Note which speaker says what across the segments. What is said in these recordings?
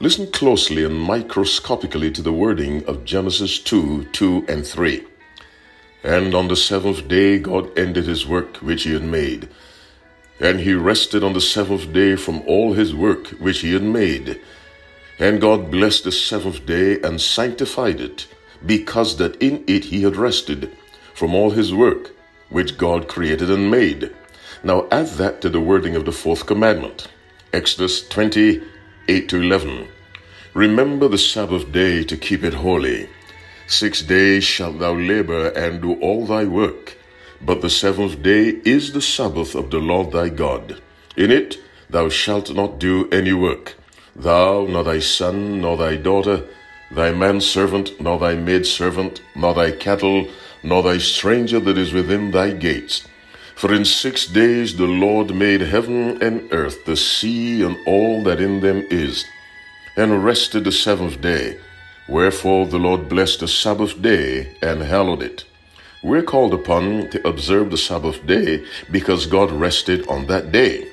Speaker 1: Listen closely and microscopically to the wording of Genesis 2 2 and 3. And on the seventh day God ended his work which he had made. And he rested on the seventh day from all his work which he had made. And God blessed the seventh day and sanctified it, because that in it he had rested from all his work which God created and made. Now add that to the wording of the fourth commandment. Exodus 20, 8 to 11. Remember the Sabbath day to keep it holy. Six days shalt thou labor and do all thy work. But the seventh day is the Sabbath of the Lord thy God. In it thou shalt not do any work, thou, nor thy son, nor thy daughter, thy manservant, nor thy maidservant, nor thy cattle, nor thy stranger that is within thy gates. For in six days the Lord made heaven and earth, the sea, and all that in them is, and rested the seventh day. Wherefore the Lord blessed the Sabbath day and hallowed it. We're called upon to observe the Sabbath day because God rested on that day.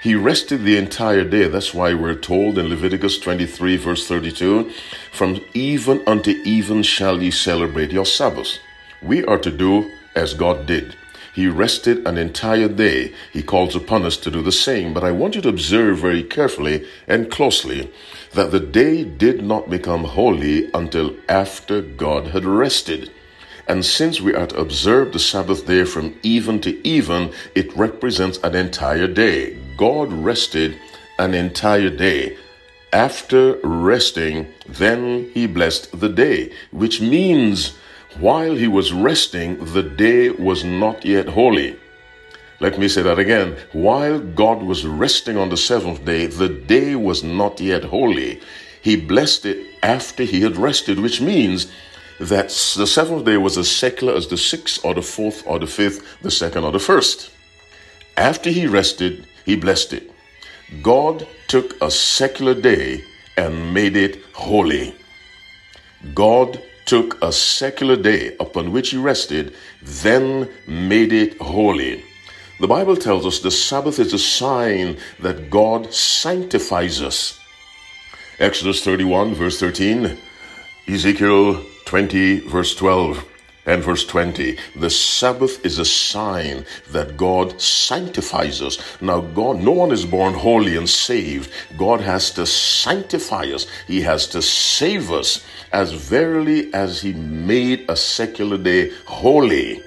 Speaker 1: He rested the entire day. That's why we're told in Leviticus 23, verse 32, from even unto even shall ye celebrate your Sabbath. We are to do as God did. He rested an entire day. He calls upon us to do the same. But I want you to observe very carefully and closely that the day did not become holy until after God had rested. And since we are to observe the Sabbath day from even to even, it represents an entire day. God rested an entire day. After resting, then he blessed the day, which means while he was resting, the day was not yet holy. Let me say that again. While God was resting on the seventh day, the day was not yet holy. He blessed it after he had rested, which means that the seventh day was as secular as the sixth or the fourth or the fifth, the second or the first. After he rested, he blessed it. God took a secular day and made it holy. God took a secular day upon which he rested, then made it holy. The Bible tells us the Sabbath is a sign that God sanctifies us. Exodus 31, verse 13, Ezekiel 20, verse 12, and verse 20. The Sabbath is a sign that God sanctifies us. Now, God, no one is born holy and saved. God has to sanctify us, He has to save us as verily as He made a secular day holy.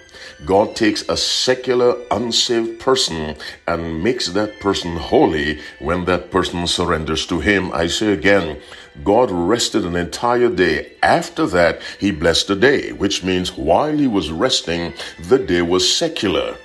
Speaker 1: God takes a secular, unsaved person and makes that person holy when that person surrenders to Him. I say again, God rested an entire day. After that, He blessed the day, which means while He was resting, the day was secular.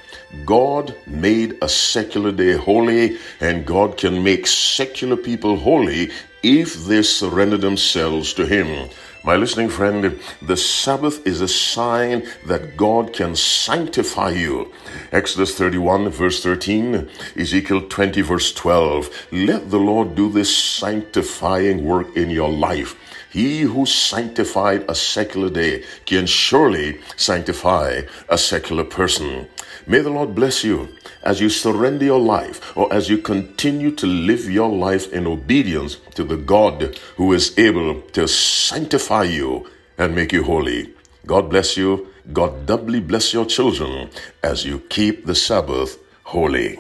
Speaker 1: God made a secular day holy, and God can make secular people holy if they surrender themselves to Him. My listening friend, the Sabbath is a sign that God can sanctify you. Exodus 31, verse 13, Ezekiel 20, verse 12. Let the Lord do this sanctifying work in your life. He who sanctified a secular day can surely sanctify a secular person. May the Lord bless you as you surrender your life or as you continue to live your life in obedience to the God who is able to sanctify you and make you holy. God bless you. God doubly bless your children as you keep the Sabbath holy.